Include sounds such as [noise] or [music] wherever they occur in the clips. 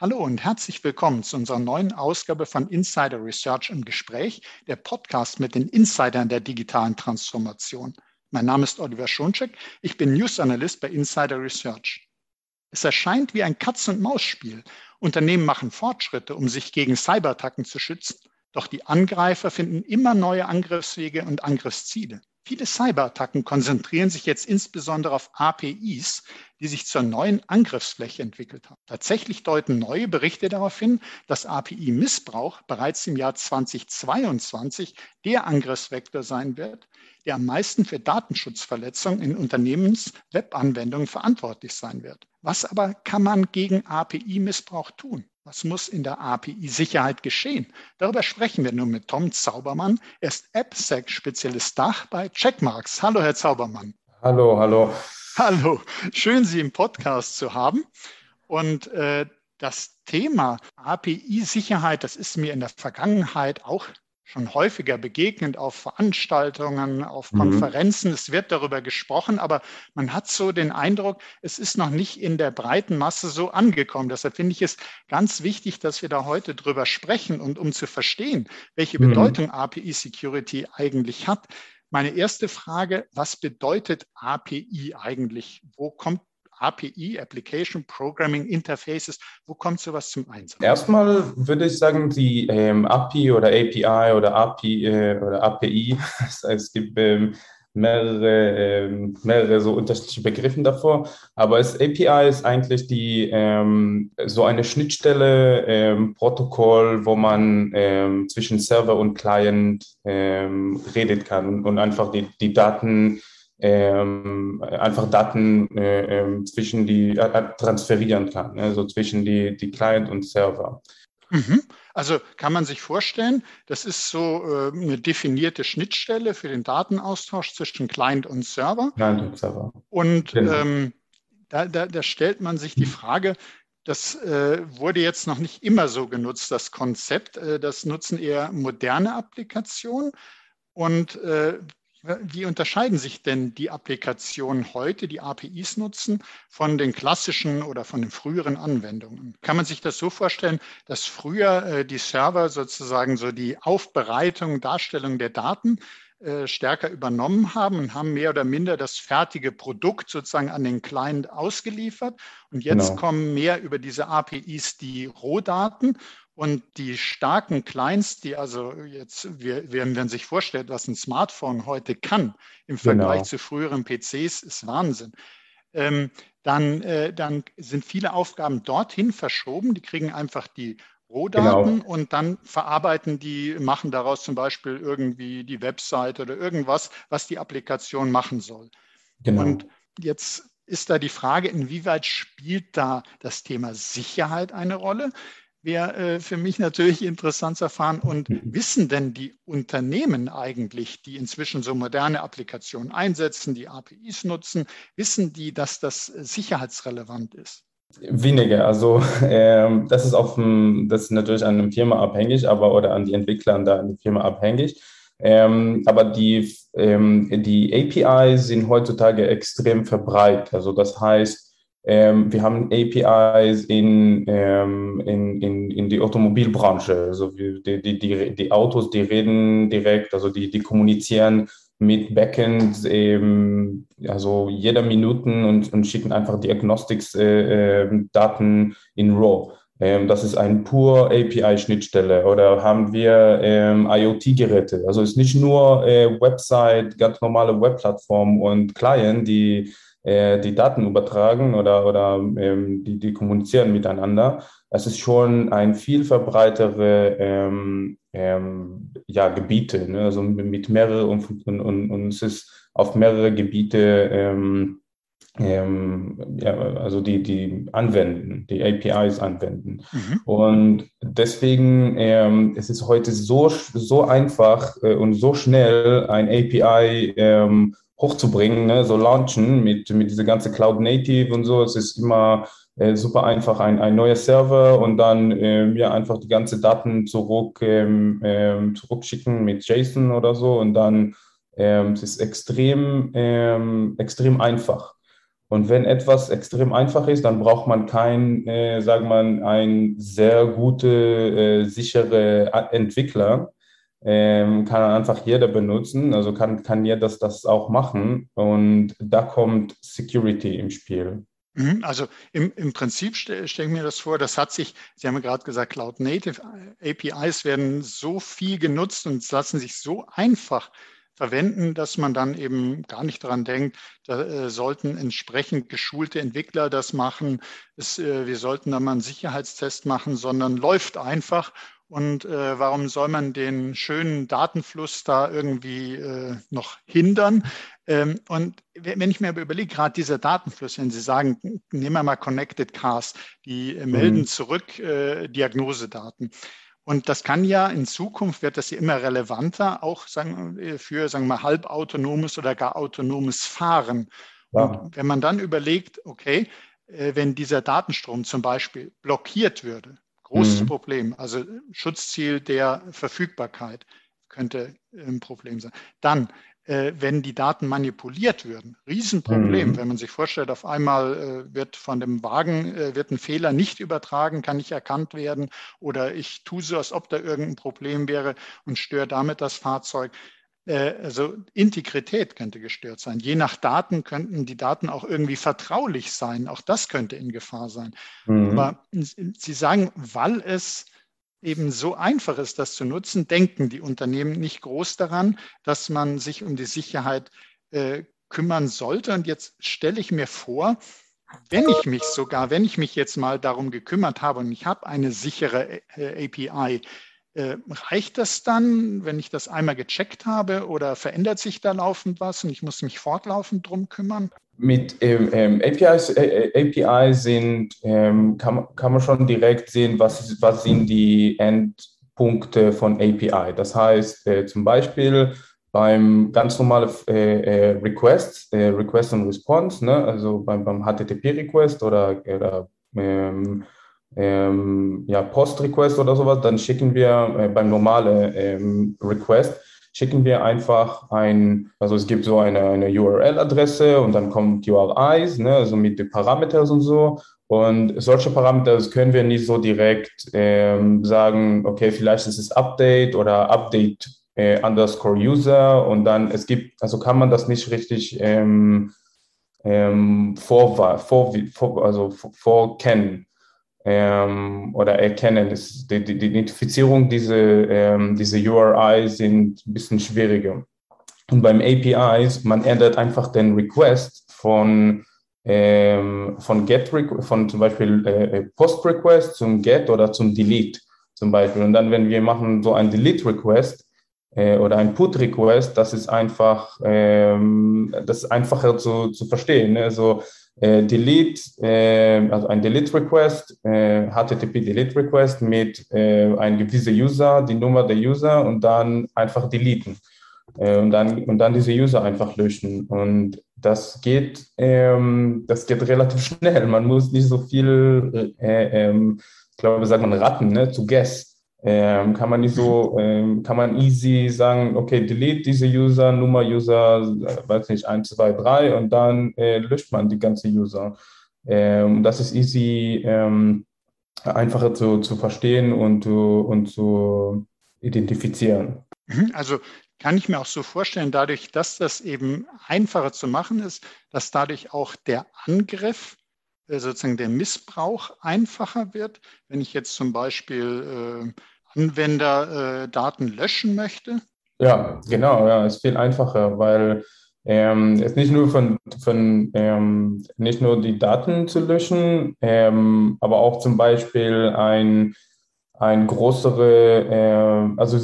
Hallo und herzlich willkommen zu unserer neuen Ausgabe von Insider Research im Gespräch, der Podcast mit den Insidern der digitalen Transformation. Mein Name ist Oliver Schoncheck, ich bin News Analyst bei Insider Research. Es erscheint wie ein Katz-und-Maus-Spiel. Unternehmen machen Fortschritte, um sich gegen Cyberattacken zu schützen, doch die Angreifer finden immer neue Angriffswege und Angriffsziele. Viele Cyberattacken konzentrieren sich jetzt insbesondere auf APIs, die sich zur neuen Angriffsfläche entwickelt haben. Tatsächlich deuten neue Berichte darauf hin, dass API-Missbrauch bereits im Jahr 2022 der Angriffsvektor sein wird, der am meisten für Datenschutzverletzungen in Unternehmens-Webanwendungen verantwortlich sein wird. Was aber kann man gegen API-Missbrauch tun? Was muss in der API-Sicherheit geschehen? Darüber sprechen wir nun mit Tom Zaubermann. Er ist AppSec-Spezialist Dach bei Checkmarks. Hallo, Herr Zaubermann. Hallo, hallo. Hallo, schön Sie im Podcast zu haben. Und äh, das Thema API-Sicherheit, das ist mir in der Vergangenheit auch schon häufiger begegnet auf Veranstaltungen, auf mhm. Konferenzen. Mhm. Es wird darüber gesprochen, aber man hat so den Eindruck, es ist noch nicht in der breiten Masse so angekommen. Deshalb finde ich es ganz wichtig, dass wir da heute drüber sprechen und um zu verstehen, welche mhm. Bedeutung. API Security eigentlich hat. Meine erste Frage, was bedeutet API eigentlich? Wo kommt API, Application Programming Interfaces, wo kommt sowas zum Einsatz? Erstmal würde ich sagen, die ähm, API oder API oder API äh, oder API, [laughs] es gibt ähm, mehrere, ähm, mehrere so unterschiedliche Begriffe davor, aber das API ist eigentlich die ähm, so eine Schnittstelle, ähm, Protokoll, wo man ähm, zwischen Server und Client ähm, reden kann und, und einfach die, die Daten ähm, einfach Daten äh, äh, zwischen die äh, transferieren kann, also zwischen die, die Client und Server. Mhm. Also kann man sich vorstellen, das ist so äh, eine definierte Schnittstelle für den Datenaustausch zwischen Client und Server. Client und Server. Und genau. ähm, da, da, da, stellt man sich die Frage, das äh, wurde jetzt noch nicht immer so genutzt, das Konzept. Äh, das nutzen eher moderne Applikationen. Und äh, wie unterscheiden sich denn die Applikationen heute, die APIs nutzen, von den klassischen oder von den früheren Anwendungen? Kann man sich das so vorstellen, dass früher äh, die Server sozusagen so die Aufbereitung, Darstellung der Daten äh, stärker übernommen haben und haben mehr oder minder das fertige Produkt sozusagen an den Client ausgeliefert. Und jetzt genau. kommen mehr über diese APIs die Rohdaten und die starken Clients, die also jetzt, wenn man sich vorstellt, was ein Smartphone heute kann im Vergleich genau. zu früheren PCs, ist Wahnsinn. Ähm, dann, äh, dann sind viele Aufgaben dorthin verschoben. Die kriegen einfach die Rohdaten genau. und dann verarbeiten die, machen daraus zum Beispiel irgendwie die Website oder irgendwas, was die Applikation machen soll. Genau. Und jetzt ist da die Frage, inwieweit spielt da das Thema Sicherheit eine Rolle? Wäre äh, für mich natürlich interessant zu erfahren. Und mhm. wissen denn die Unternehmen eigentlich, die inzwischen so moderne Applikationen einsetzen, die APIs nutzen, wissen die, dass das sicherheitsrelevant ist? Weniger. Also [laughs] ähm, das ist auf dem, das ist natürlich an dem Firma abhängig, aber oder an die Entwicklern da in der Firma abhängig. Ähm, aber die, ähm, die APIs sind heutzutage extrem verbreitet. Also das heißt, ähm, wir haben APIs in, ähm, in, in, in die Automobilbranche. Also die, die, die, die Autos, die reden direkt, also die, die kommunizieren mit Backend, ähm, also jeder Minuten und, und schicken einfach Diagnostics-Daten äh, äh, in RAW. Ähm, das ist ein pur API-Schnittstelle. Oder haben wir ähm, IoT-Geräte? Also es ist nicht nur äh, Website, ganz normale Webplattform und Client, die äh, die Daten übertragen oder, oder ähm, die, die kommunizieren miteinander. Es ist schon ein viel verbreitere ähm, ähm, ja, Gebiete, ne? also mit mehreren und, und, und, es ist auf mehrere Gebiete ähm, ähm, ja, also die, die anwenden, die APIs anwenden. Mhm. Und deswegen ähm, es ist heute so, so einfach äh, und so schnell ein API ähm, hochzubringen, ne? so launchen mit, mit dieser ganzen Cloud Native und so. Es ist immer äh, super einfach, ein, ein neuer Server und dann ähm, ja einfach die ganze Daten zurück, ähm, ähm, zurückschicken mit JSON oder so und dann ähm, es ist extrem, ähm, extrem einfach. Und wenn etwas extrem einfach ist, dann braucht man kein, äh, sagen wir, ein sehr gute, äh, sichere Entwickler. Ähm, kann einfach jeder benutzen, also kann, kann jeder das, das auch machen. Und da kommt Security im Spiel. Mhm, also im, im Prinzip stelle stell ich mir das vor, das hat sich, Sie haben ja gerade gesagt, Cloud Native APIs werden so viel genutzt und lassen sich so einfach verwenden, dass man dann eben gar nicht daran denkt, da äh, sollten entsprechend geschulte Entwickler das machen, es, äh, wir sollten da mal einen Sicherheitstest machen, sondern läuft einfach. Und äh, warum soll man den schönen Datenfluss da irgendwie äh, noch hindern? Ähm, und wenn ich mir aber überlege, gerade dieser Datenfluss, wenn Sie sagen, nehmen wir mal Connected Cars, die äh, melden mhm. zurück äh, Diagnosedaten. Und das kann ja in Zukunft wird das ja immer relevanter, auch sagen, äh, für sagen wir mal halbautonomes oder gar autonomes Fahren. Ja. Und wenn man dann überlegt, okay, äh, wenn dieser Datenstrom zum Beispiel blockiert würde, großes mhm. Problem, also Schutzziel der Verfügbarkeit könnte ein Problem sein. Dann äh, wenn die Daten manipuliert würden. Riesenproblem, mhm. wenn man sich vorstellt, auf einmal äh, wird von dem Wagen äh, wird ein Fehler nicht übertragen, kann nicht erkannt werden oder ich tue so, als ob da irgendein Problem wäre und störe damit das Fahrzeug. Äh, also Integrität könnte gestört sein. Je nach Daten könnten die Daten auch irgendwie vertraulich sein. Auch das könnte in Gefahr sein. Mhm. Aber Sie sagen, weil es eben so einfach ist, das zu nutzen, denken die Unternehmen nicht groß daran, dass man sich um die Sicherheit äh, kümmern sollte. Und jetzt stelle ich mir vor, wenn ich mich sogar, wenn ich mich jetzt mal darum gekümmert habe und ich habe eine sichere äh, API, äh, reicht das dann, wenn ich das einmal gecheckt habe oder verändert sich da laufend was und ich muss mich fortlaufend drum kümmern? Mit ähm, ähm APIs, äh, äh APIs sind, ähm, kann, kann man schon direkt sehen, was, was sind die Endpunkte von API. Das heißt äh, zum Beispiel beim ganz normalen äh, äh, Request, Request and Response, ne? also beim, beim HTTP-Request oder, oder ähm, ja, Post-Request oder sowas, dann schicken wir äh, beim normalen ähm, Request, schicken wir einfach ein, also es gibt so eine, eine URL-Adresse und dann kommt URIs, ne, also mit den Parameters und so. Und solche Parameter können wir nicht so direkt ähm, sagen, okay, vielleicht ist es Update oder Update äh, underscore User und dann es gibt, also kann man das nicht richtig ähm, ähm, vor, vor, vor, also vorkennen ähm, oder erkennen. Das, die, die, Identifizierung dieser ähm, diese URI sind ein bisschen schwieriger. Und beim APIs, man ändert einfach den Request von, ähm, von Get, von zum Beispiel äh, Post Request zum Get oder zum Delete zum Beispiel. Und dann, wenn wir machen so ein Delete Request, äh, oder ein Put Request, das ist einfach, ähm, das ist einfacher zu, zu verstehen. Ne? Also äh, Delete, äh, also ein Delete Request, äh, HTTP Delete Request mit äh, einem gewissen User, die Nummer der User und dann einfach deleten. Äh, und, dann, und dann diese User einfach löschen. Und das geht, ähm, das geht relativ [laughs] schnell. Man muss nicht so viel, äh, ähm, ich glaube, sagt man Ratten, ne, zu guess. Ähm, kann man nicht so, ähm, kann man easy sagen, okay, delete diese User, Nummer User, äh, weiß nicht, 1, 2, 3 und dann äh, löscht man die ganze User. Ähm, das ist easy, ähm, einfacher zu, zu verstehen und, und zu identifizieren. Mhm, also kann ich mir auch so vorstellen, dadurch, dass das eben einfacher zu machen ist, dass dadurch auch der Angriff sozusagen der Missbrauch einfacher wird. Wenn ich jetzt zum Beispiel äh, Anwenderdaten äh, löschen möchte? Ja, genau, ja, ist viel einfacher, weil ähm, es nicht nur von, von ähm, nicht nur die Daten zu löschen, ähm, aber auch zum Beispiel ein ein größere, äh, also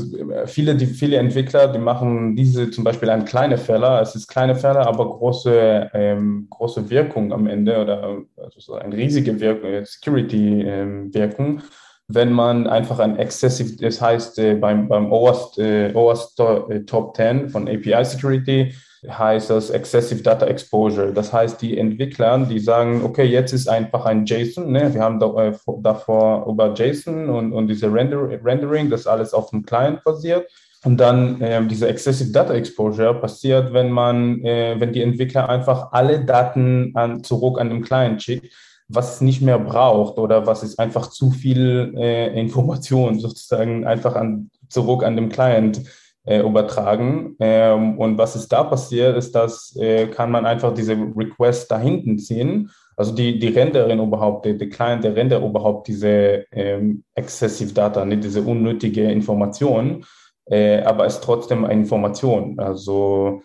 viele, die, viele Entwickler, die machen diese zum Beispiel ein kleine Fehler, es ist kleine Fehler, aber große, ähm, große Wirkung am Ende oder also so eine riesige Wirkung, äh, Security-Wirkung, ähm, wenn man einfach ein Excessive, das heißt äh, beim, beim OWASP, äh, OWASP Top 10 von API Security, heißt das Excessive Data Exposure. Das heißt, die Entwickler, die sagen, okay, jetzt ist einfach ein JSON, ne? wir haben da, äh, davor über JSON und, und diese Render Rendering, das alles auf dem Client basiert. Und dann äh, diese Excessive Data Exposure passiert, wenn man, äh, wenn die Entwickler einfach alle Daten an, zurück an den Client schickt, was es nicht mehr braucht oder was ist einfach zu viel äh, Information [laughs] sozusagen einfach an, zurück an den Client übertragen. Ähm, und was ist da passiert, ist, dass äh, kann man einfach diese Request da hinten ziehen. Also die, die Renderin überhaupt, der, der Client, der Render überhaupt diese ähm, Excessive Data, nicht diese unnötige Information äh, aber es ist trotzdem eine Information. Also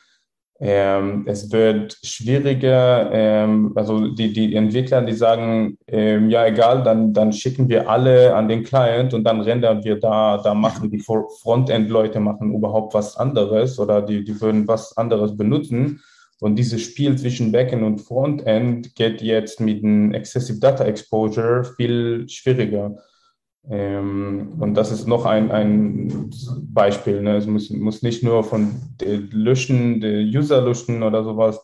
ähm, es wird schwieriger, ähm, also die, die Entwickler, die sagen, ähm, ja egal, dann, dann schicken wir alle an den Client und dann rendern wir da, da machen die Frontend-Leute machen überhaupt was anderes oder die, die würden was anderes benutzen. Und dieses Spiel zwischen Backend und Frontend geht jetzt mit dem Excessive Data Exposure viel schwieriger. Ähm, und das ist noch ein, ein Beispiel. Ne? Es muss, muss nicht nur von Löschen, User löschen oder sowas.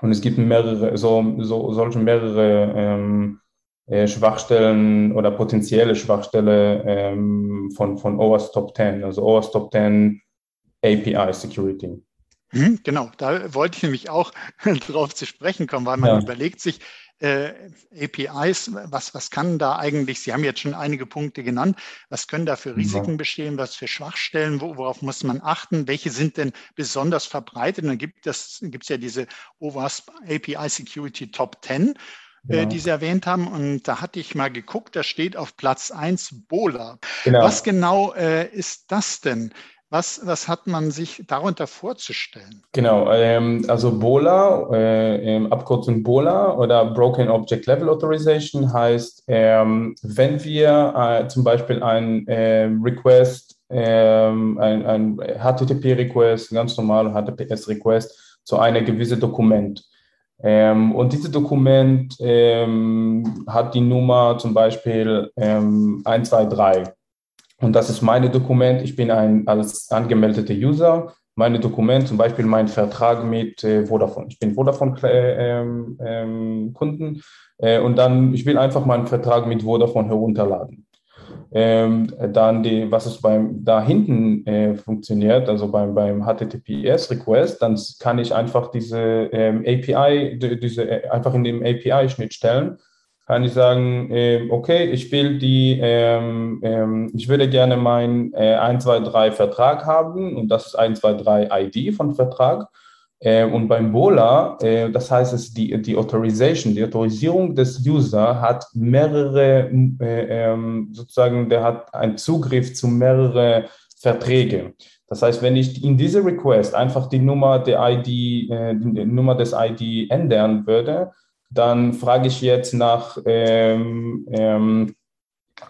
Und es gibt mehrere, so, so solche mehrere ähm, äh, Schwachstellen oder potenzielle Schwachstelle ähm, von, von OWASP Top 10, also OWASP Top 10 API Security. Hm, genau, da wollte ich nämlich auch [laughs] drauf zu sprechen kommen, weil man ja. überlegt sich, äh, APIs, was, was kann da eigentlich, Sie haben jetzt schon einige Punkte genannt, was können da für Risiken bestehen, was für Schwachstellen, worauf muss man achten, welche sind denn besonders verbreitet? Und dann gibt es gibt's ja diese OWASP API Security Top 10. Äh, genau. die Sie erwähnt haben. Und da hatte ich mal geguckt, da steht auf Platz 1 Bola. Genau. Was genau äh, ist das denn? Was, was hat man sich darunter vorzustellen? Genau, ähm, also BOLA, äh, Abkürzung BOLA oder Broken Object Level Authorization heißt, ähm, wenn wir äh, zum Beispiel ein äh, Request, ein, ein HTTP-Request, ganz normal HTTPS-Request zu einem gewissen Dokument. Ähm, und dieses Dokument ähm, hat die Nummer zum Beispiel ähm, 123. Und das ist mein Dokument. Ich bin ein als angemeldeter User. Meine Dokument, zum Beispiel mein Vertrag mit äh, Vodafone. Ich bin Vodafone-Kunden ähm, ähm, äh, und dann, ich will einfach meinen Vertrag mit Vodafone herunterladen. Ähm, dann die, was es beim da hinten äh, funktioniert, also beim, beim HTTPS-Request, dann kann ich einfach diese ähm, API, die, diese äh, einfach in dem API-Schnittstellen kann ich sagen, äh, okay, ich will die, ähm, ähm, ich würde gerne meinen äh, 123 Vertrag haben und das ist 123 ID von Vertrag. Äh, und beim BOLA, äh, das heißt, es die, die Authorization, die Autorisierung des User hat mehrere, äh, ähm, sozusagen, der hat einen Zugriff zu mehreren Verträgen. Das heißt, wenn ich in diese Request einfach die Nummer der ID, äh, die Nummer des ID ändern würde, dann frage ich jetzt nach ähm, ähm,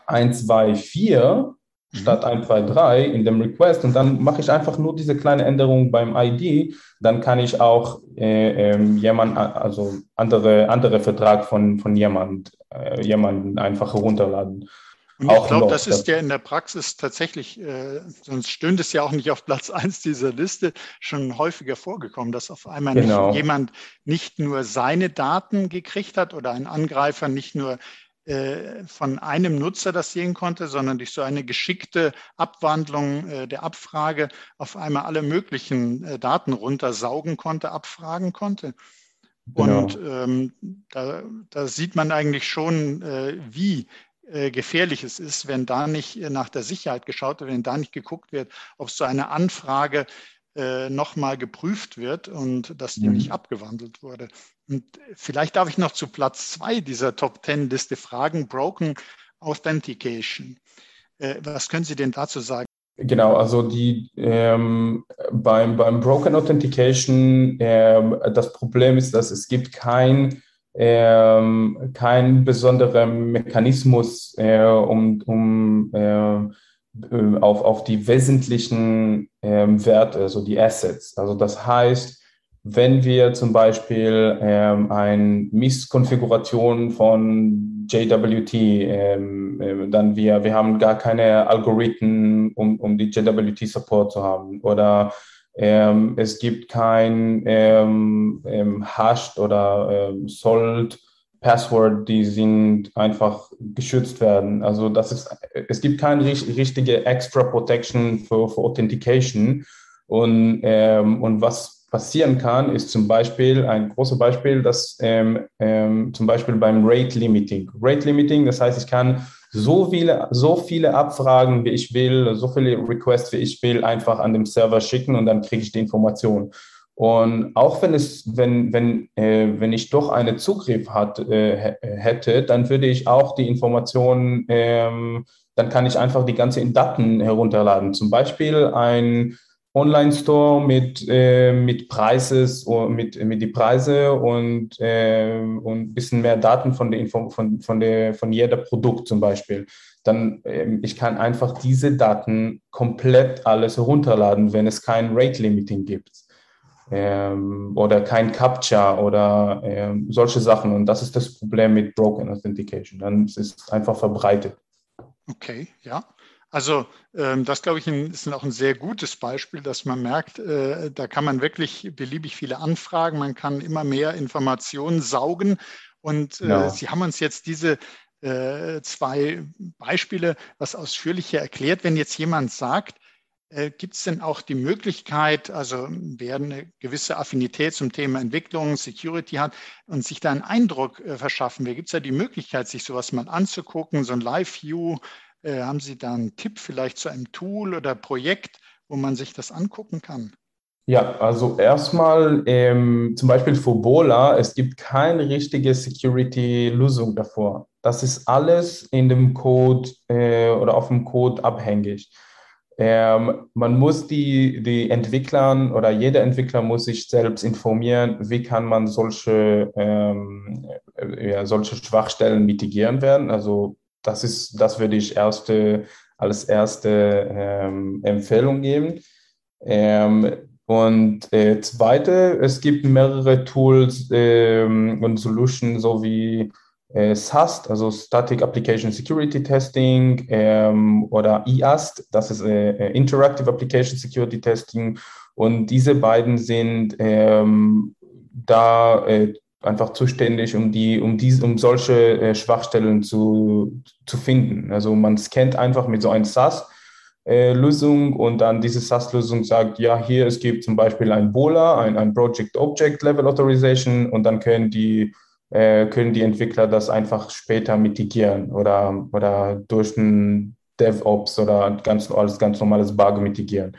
1, 2, 4 statt 1, 2, 3 in dem Request. Und dann mache ich einfach nur diese kleine Änderung beim ID, dann kann ich auch äh, äh, jemand, also andere, andere Vertrag von, von jemand, äh, jemanden einfach herunterladen. Und ich glaube, das ist ja in der Praxis tatsächlich, äh, sonst stünde es ja auch nicht auf Platz 1 dieser Liste, schon häufiger vorgekommen, dass auf einmal genau. nicht jemand nicht nur seine Daten gekriegt hat oder ein Angreifer nicht nur äh, von einem Nutzer das sehen konnte, sondern durch so eine geschickte Abwandlung äh, der Abfrage auf einmal alle möglichen äh, Daten runtersaugen konnte, abfragen konnte. Genau. Und ähm, da, da, sieht man eigentlich schon, äh, wie äh, gefährlich es ist, wenn da nicht äh, nach der Sicherheit geschaut wird, wenn da nicht geguckt wird, ob so eine Anfrage äh, nochmal geprüft wird und dass die mhm. nicht abgewandelt wurde. Und vielleicht darf ich noch zu Platz zwei dieser Top Ten Liste fragen, Broken Authentication. Äh, was können Sie denn dazu sagen? Genau, also die ähm, beim, beim Broken Authentication, äh, das Problem ist, dass es gibt kein ähm, kein besonderer Mechanismus, äh, um, um äh, auf, auf die wesentlichen äh, Werte, also die Assets. Also das heißt, wenn wir zum Beispiel ähm, eine Misskonfiguration von JWT, ähm, äh, dann wir, wir haben gar keine Algorithmen, um, um die JWT-Support zu haben oder ähm, es gibt kein ähm, ähm, Hashed oder ähm, Sold Password, die sind einfach geschützt werden. Also das ist, es gibt keine richtige Extra Protection für, für Authentication. Und, ähm, und was passieren kann, ist zum Beispiel ein großes Beispiel, dass ähm, ähm, zum Beispiel beim Rate Limiting. Rate Limiting, das heißt, ich kann so viele, so viele Abfragen, wie ich will, so viele Requests, wie ich will, einfach an dem Server schicken und dann kriege ich die Information. Und auch wenn es, wenn, wenn, äh, wenn ich doch einen Zugriff hat, äh, hätte, dann würde ich auch die Informationen, ähm, dann kann ich einfach die ganzen Daten herunterladen. Zum Beispiel ein Online-Store mit, äh, mit Preises, mit, mit die Preise und, äh, und ein bisschen mehr Daten von der Info, von, von der, von jeder Produkt zum Beispiel. Dann, äh, ich kann einfach diese Daten komplett alles herunterladen, wenn es kein Rate Limiting gibt ähm, oder kein Captcha oder ähm, solche Sachen. Und das ist das Problem mit Broken Authentication. Dann ist es einfach verbreitet. Okay, ja. Also ähm, das, glaube ich, ist auch ein sehr gutes Beispiel, dass man merkt, äh, da kann man wirklich beliebig viele Anfragen, man kann immer mehr Informationen saugen. Und äh, ja. Sie haben uns jetzt diese äh, zwei Beispiele was ausführlicher erklärt. Wenn jetzt jemand sagt, Gibt es denn auch die Möglichkeit, also wer eine gewisse Affinität zum Thema Entwicklung, Security hat und sich da einen Eindruck äh, verschaffen will, gibt es da die Möglichkeit, sich sowas mal anzugucken, so ein Live-View? Äh, haben Sie da einen Tipp vielleicht zu einem Tool oder Projekt, wo man sich das angucken kann? Ja, also erstmal ähm, zum Beispiel für Bola, es gibt keine richtige Security-Lösung davor. Das ist alles in dem Code äh, oder auf dem Code abhängig. Ähm, man muss die, die Entwicklern oder jeder Entwickler muss sich selbst informieren, wie kann man solche, ähm, ja, solche Schwachstellen mitigieren werden. Also das ist, das würde ich erste, als erste ähm, Empfehlung geben. Ähm, und äh, zweite, es gibt mehrere Tools ähm, und Solutions, so wie äh, SAST, also Static Application Security Testing ähm, oder IAST, das ist äh, äh, Interactive Application Security Testing. Und diese beiden sind ähm, da äh, einfach zuständig, um die, um diese, um solche äh, Schwachstellen zu, zu finden. Also man scannt einfach mit so einem SAS äh, Lösung und dann diese SAS-Lösung sagt, ja, hier es gibt zum Beispiel ein BOLA, ein, ein Project Object Level Authorization und dann können die äh, können die Entwickler das einfach später mitigieren oder, oder durch ein DevOps oder ganz, alles ganz normales Bug mitigieren.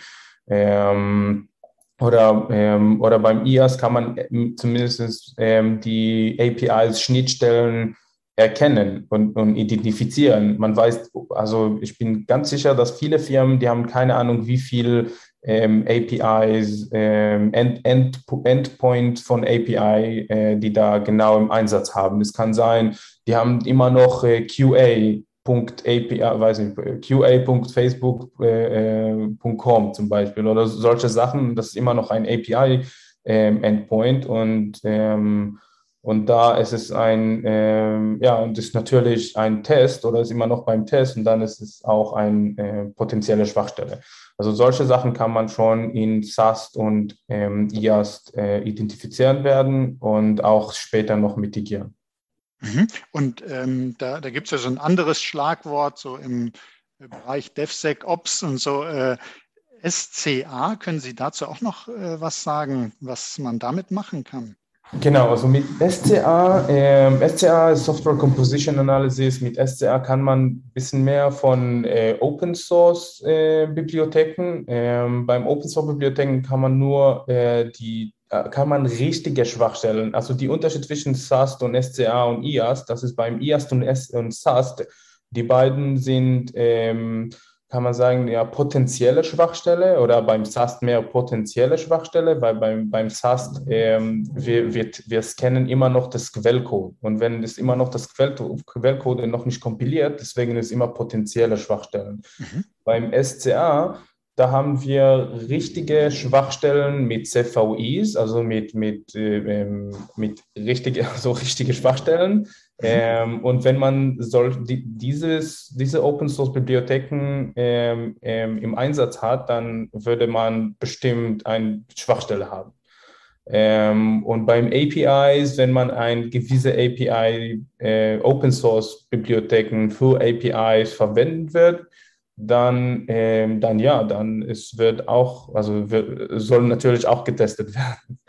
Ähm, oder, ähm, oder beim IaaS kann man äh, zumindest ähm, die APIs, Schnittstellen erkennen und, und identifizieren. Man weiß, also ich bin ganz sicher, dass viele Firmen, die haben keine Ahnung, wie viel ähm, APIs, ähm, End, End, Endpoint von API, äh, die da genau im Einsatz haben. Es kann sein, die haben immer noch äh, QA. .api, weiß nicht, qa.facebook.com äh, zum Beispiel oder solche Sachen. Das ist immer noch ein API-Endpoint ähm, und ähm, und da ist es ein, ähm, ja, und ist natürlich ein Test oder ist immer noch beim Test und dann ist es auch eine äh, potenzielle Schwachstelle. Also solche Sachen kann man schon in SAST und ähm, IAST äh, identifizieren werden und auch später noch mitigieren. Mhm. Und ähm, da, da gibt es ja so ein anderes Schlagwort, so im Bereich DevSecOps und so. Äh, SCA, können Sie dazu auch noch äh, was sagen, was man damit machen kann? Genau, also mit SCA, äh, SCA Software Composition Analysis, mit SCA kann man ein bisschen mehr von äh, Open Source äh, Bibliotheken. Ähm, beim Open Source Bibliotheken kann man nur äh, die, äh, kann man richtige Schwachstellen, also die Unterschied zwischen SAST und SCA und IAST, das ist beim IAST und, S und SAST, die beiden sind ähm, kann man sagen, ja, potenzielle Schwachstelle oder beim SAST mehr potenzielle Schwachstelle, weil beim, beim SAST ähm, wir, wir, wir scannen immer noch das Quellcode und wenn es immer noch das Quellcode noch nicht kompiliert, deswegen ist immer potenzielle Schwachstellen. Mhm. Beim SCA da haben wir richtige Schwachstellen mit CVIs, also mit, mit, äh, ähm, mit richtige, [laughs] also richtige Schwachstellen. Mhm. Ähm, und wenn man soll, die, dieses, diese Open Source Bibliotheken ähm, ähm, im Einsatz hat, dann würde man bestimmt eine Schwachstelle haben. Ähm, und beim APIs, wenn man ein gewisse API, äh, Open Source Bibliotheken für APIs verwenden wird, dann, ähm, dann ja, dann es wird auch, also wird, soll natürlich auch getestet [laughs] werden.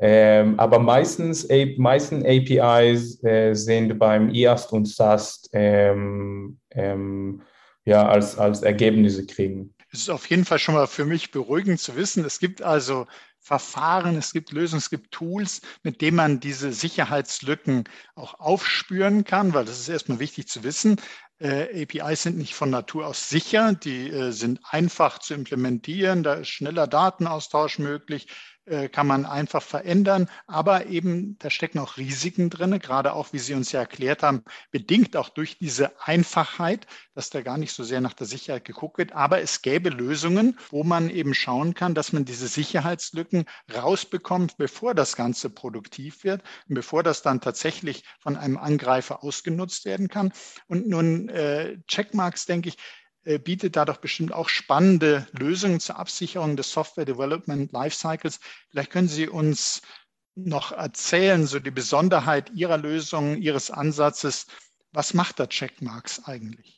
Ähm, aber meistens, meisten APIs äh, sind beim IAST und SAST ähm, ähm, ja, als, als Ergebnisse kriegen. Es ist auf jeden Fall schon mal für mich beruhigend zu wissen. Es gibt also Verfahren, es gibt Lösungen, es gibt Tools, mit denen man diese Sicherheitslücken auch aufspüren kann, weil das ist erstmal wichtig zu wissen. Äh, APIs sind nicht von Natur aus sicher, die äh, sind einfach zu implementieren, da ist schneller Datenaustausch möglich, äh, kann man einfach verändern. Aber eben, da stecken auch Risiken drin, gerade auch, wie Sie uns ja erklärt haben, bedingt auch durch diese Einfachheit, dass da gar nicht so sehr nach der Sicherheit geguckt wird. Aber es gäbe Lösungen, wo man eben schauen kann, dass man diese Sicherheitslücken rausbekommt, bevor das Ganze produktiv wird bevor das dann tatsächlich von einem Angreifer ausgenutzt werden kann. Und nun äh, Checkmarks, denke ich, bietet da doch bestimmt auch spannende Lösungen zur Absicherung des Software Development Lifecycles. Vielleicht können Sie uns noch erzählen, so die Besonderheit Ihrer Lösung, Ihres Ansatzes. Was macht da Checkmarks eigentlich?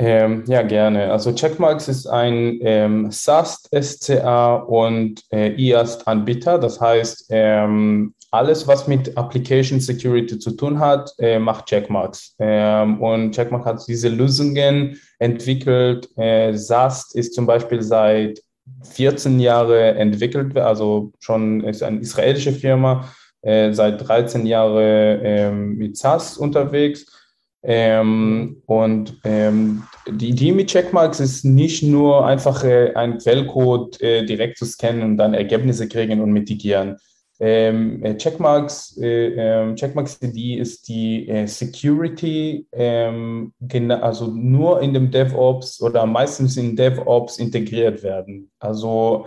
Ähm, ja, gerne. Also Checkmarks ist ein ähm, SAST, SCA und äh, IAST-Anbieter. Das heißt, ähm, alles, was mit Application Security zu tun hat, äh, macht Checkmarks. Ähm, und Checkmark hat diese Lösungen entwickelt. Äh, SAST ist zum Beispiel seit 14 Jahren entwickelt, also schon ist eine israelische Firma, äh, seit 13 Jahren ähm, mit SaaS unterwegs. Ähm, und ähm, die Idee mit Checkmarks ist nicht nur einfach äh, einen Quellcode äh, direkt zu scannen und dann Ergebnisse kriegen und mitigieren. Ähm, äh, Checkmarks, äh, ähm, Checkmarks CD ist die äh, Security, ähm, also nur in dem DevOps oder meistens in DevOps integriert werden. Also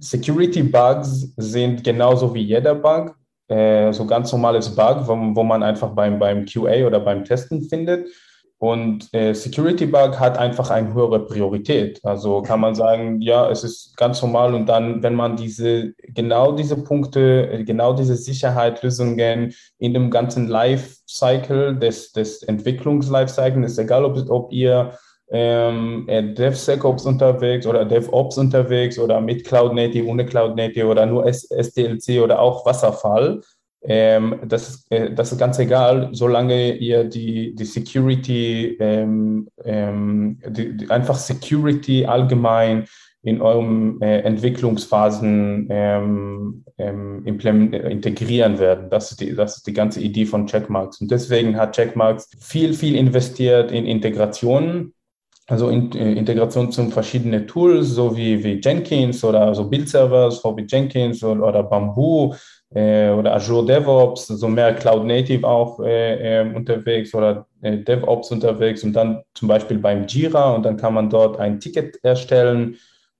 Security Bugs sind genauso wie jeder Bug, äh, so ganz normales Bug, wo, wo man einfach beim, beim QA oder beim Testen findet. Und äh, Security Bug hat einfach eine höhere Priorität. Also kann man sagen, ja, es ist ganz normal. Und dann, wenn man diese, genau diese Punkte, genau diese Sicherheitslösungen in dem ganzen Lifecycle des, des Entwicklungs-Lifecycle, ist egal, ob, ob ihr ähm, äh, DevSecOps unterwegs oder DevOps unterwegs oder mit Cloud Native, ohne Cloud Native oder nur SDLC oder auch Wasserfall ähm, das, ist, äh, das ist ganz egal, solange ihr die, die Security, ähm, ähm, die, die einfach Security allgemein in euren äh, Entwicklungsphasen ähm, ähm, integrieren werden. Das ist, die, das ist die ganze Idee von Checkmarks. Und deswegen hat Checkmarks viel, viel investiert in Integrationen also in, äh, Integration zu verschiedenen Tools, so wie, wie Jenkins oder so Build-Servers, wie Jenkins oder, oder Bamboo äh, oder Azure DevOps, so mehr Cloud Native auch äh, äh, unterwegs oder äh, DevOps unterwegs und dann zum Beispiel beim Jira und dann kann man dort ein Ticket erstellen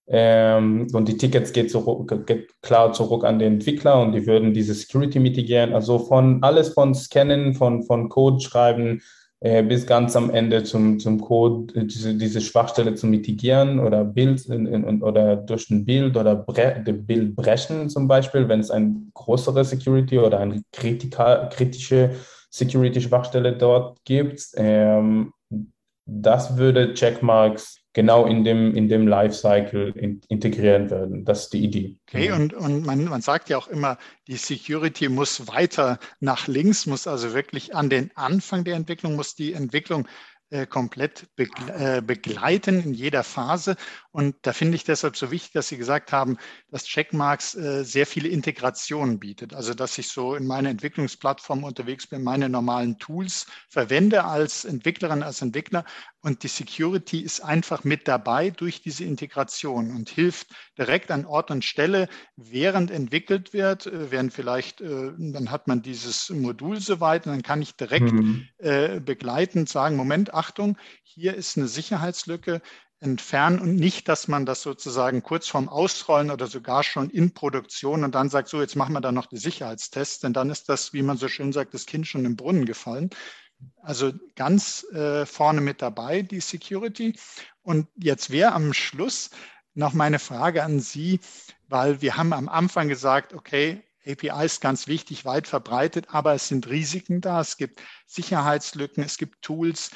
ähm, und die Tickets geht, zurück, geht klar zurück an den Entwickler und die würden diese Security mitigieren. Also von alles von Scannen, von, von Code schreiben, äh, bis ganz am Ende zum, zum Code äh, diese, diese Schwachstelle zu mitigieren oder Bild in, in, oder durch ein Bild oder Bre Bild brechen zum Beispiel, wenn es eine größere Security oder eine kritika, kritische Security-Schwachstelle dort gibt. Ähm, das würde Checkmarks genau in dem, in dem Lifecycle in, integrieren werden. Das ist die Idee. Okay, und, und man, man sagt ja auch immer, die Security muss weiter nach links, muss also wirklich an den Anfang der Entwicklung, muss die Entwicklung komplett äh, begleiten in jeder Phase. Und da finde ich deshalb so wichtig, dass Sie gesagt haben, dass Checkmarks äh, sehr viele Integrationen bietet. Also dass ich so in meiner Entwicklungsplattform unterwegs bin, meine normalen Tools verwende als Entwicklerin, als Entwickler. Und die Security ist einfach mit dabei durch diese Integration und hilft direkt an Ort und Stelle, während entwickelt wird, während vielleicht, dann hat man dieses Modul soweit und dann kann ich direkt mhm. begleitend sagen, Moment, Achtung, hier ist eine Sicherheitslücke, entfernen und nicht, dass man das sozusagen kurz vorm Ausrollen oder sogar schon in Produktion und dann sagt, so, jetzt machen wir da noch die Sicherheitstests, denn dann ist das, wie man so schön sagt, das Kind schon im Brunnen gefallen. Also ganz äh, vorne mit dabei, die Security. Und jetzt wäre am Schluss noch meine Frage an Sie, weil wir haben am Anfang gesagt, okay, API ist ganz wichtig, weit verbreitet, aber es sind Risiken da. Es gibt Sicherheitslücken, es gibt Tools,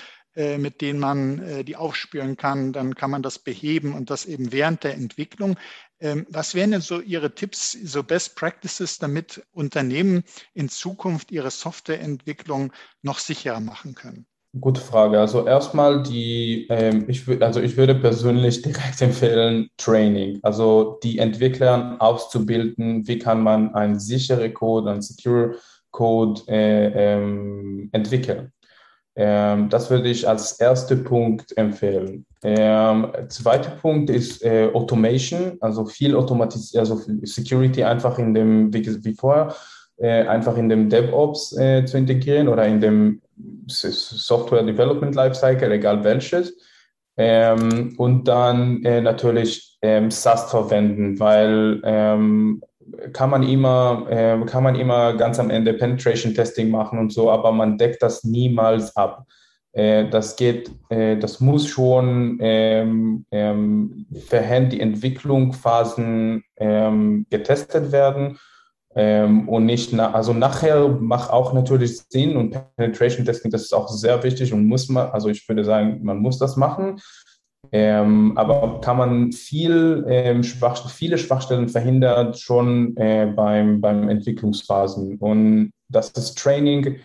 mit denen man äh, die aufspüren kann. Dann kann man das beheben und das eben während der Entwicklung. Ähm, was wären denn so Ihre Tipps, so Best Practices, damit Unternehmen in Zukunft ihre Softwareentwicklung noch sicherer machen können? Gute Frage. Also erstmal die, ähm, ich, also ich würde persönlich [laughs] direkt empfehlen Training. Also die Entwickler auszubilden, wie kann man einen sicheren Code, einen secure Code äh, ähm, entwickeln. Ähm, das würde ich als erster Punkt empfehlen. Ähm, zweiter Punkt ist äh, Automation, also viel Automatisierung, also Security einfach in dem, wie, wie vorher, äh, einfach in dem DevOps äh, zu integrieren oder in dem Software Development Lifecycle, egal welches. Ähm, und dann äh, natürlich ähm, SaaS verwenden, weil ähm, kann man immer äh, kann man immer ganz am Ende Penetration Testing machen und so, aber man deckt das niemals ab. Äh, das geht, äh, das muss schon ähm, ähm, verhängt die Entwicklungsphasen ähm, getestet werden ähm, und nicht, na, also nachher macht auch natürlich Sinn und Penetration Testing, das ist auch sehr wichtig und muss man, also ich würde sagen, man muss das machen. Ähm, aber kann man viel, ähm, Schwach, viele Schwachstellen verhindern schon äh, beim, beim Entwicklungsphasen. Und das ist Training,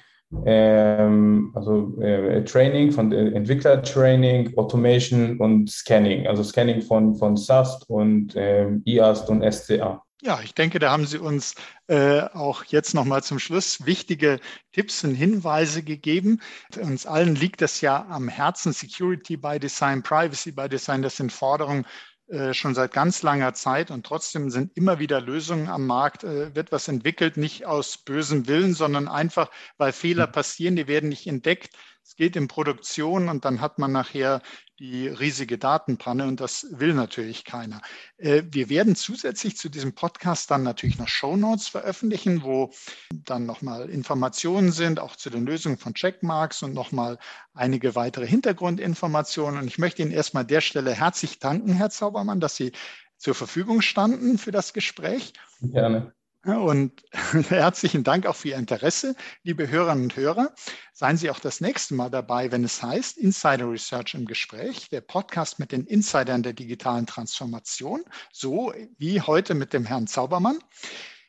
ähm, also äh, Training von äh, Entwicklertraining, Automation und Scanning, also Scanning von, von SAST und ähm, IAST und SCA. Ja, ich denke, da haben Sie uns äh, auch jetzt nochmal zum Schluss wichtige Tipps und Hinweise gegeben. Uns allen liegt das ja am Herzen, Security by Design, Privacy by Design, das sind Forderungen äh, schon seit ganz langer Zeit und trotzdem sind immer wieder Lösungen am Markt, äh, wird was entwickelt, nicht aus bösem Willen, sondern einfach, weil Fehler passieren, die werden nicht entdeckt. Es geht in Produktion und dann hat man nachher die riesige Datenpanne und das will natürlich keiner. Äh, wir werden zusätzlich zu diesem Podcast dann natürlich noch Show Notes veröffentlichen, wo dann nochmal Informationen sind, auch zu den Lösungen von Checkmarks und nochmal einige weitere Hintergrundinformationen. Und ich möchte Ihnen erstmal der Stelle herzlich danken, Herr Zaubermann, dass Sie zur Verfügung standen für das Gespräch. Gerne. Und [laughs] herzlichen Dank auch für Ihr Interesse, liebe Hörerinnen und Hörer. Seien Sie auch das nächste Mal dabei, wenn es heißt Insider Research im Gespräch, der Podcast mit den Insidern der digitalen Transformation, so wie heute mit dem Herrn Zaubermann.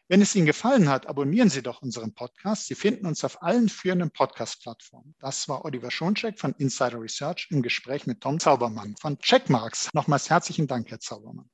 Wenn es Ihnen gefallen hat, abonnieren Sie doch unseren Podcast. Sie finden uns auf allen führenden Podcast-Plattformen. Das war Oliver Schoncheck von Insider Research im Gespräch mit Tom Zaubermann von Checkmarks. Nochmals herzlichen Dank, Herr Zaubermann.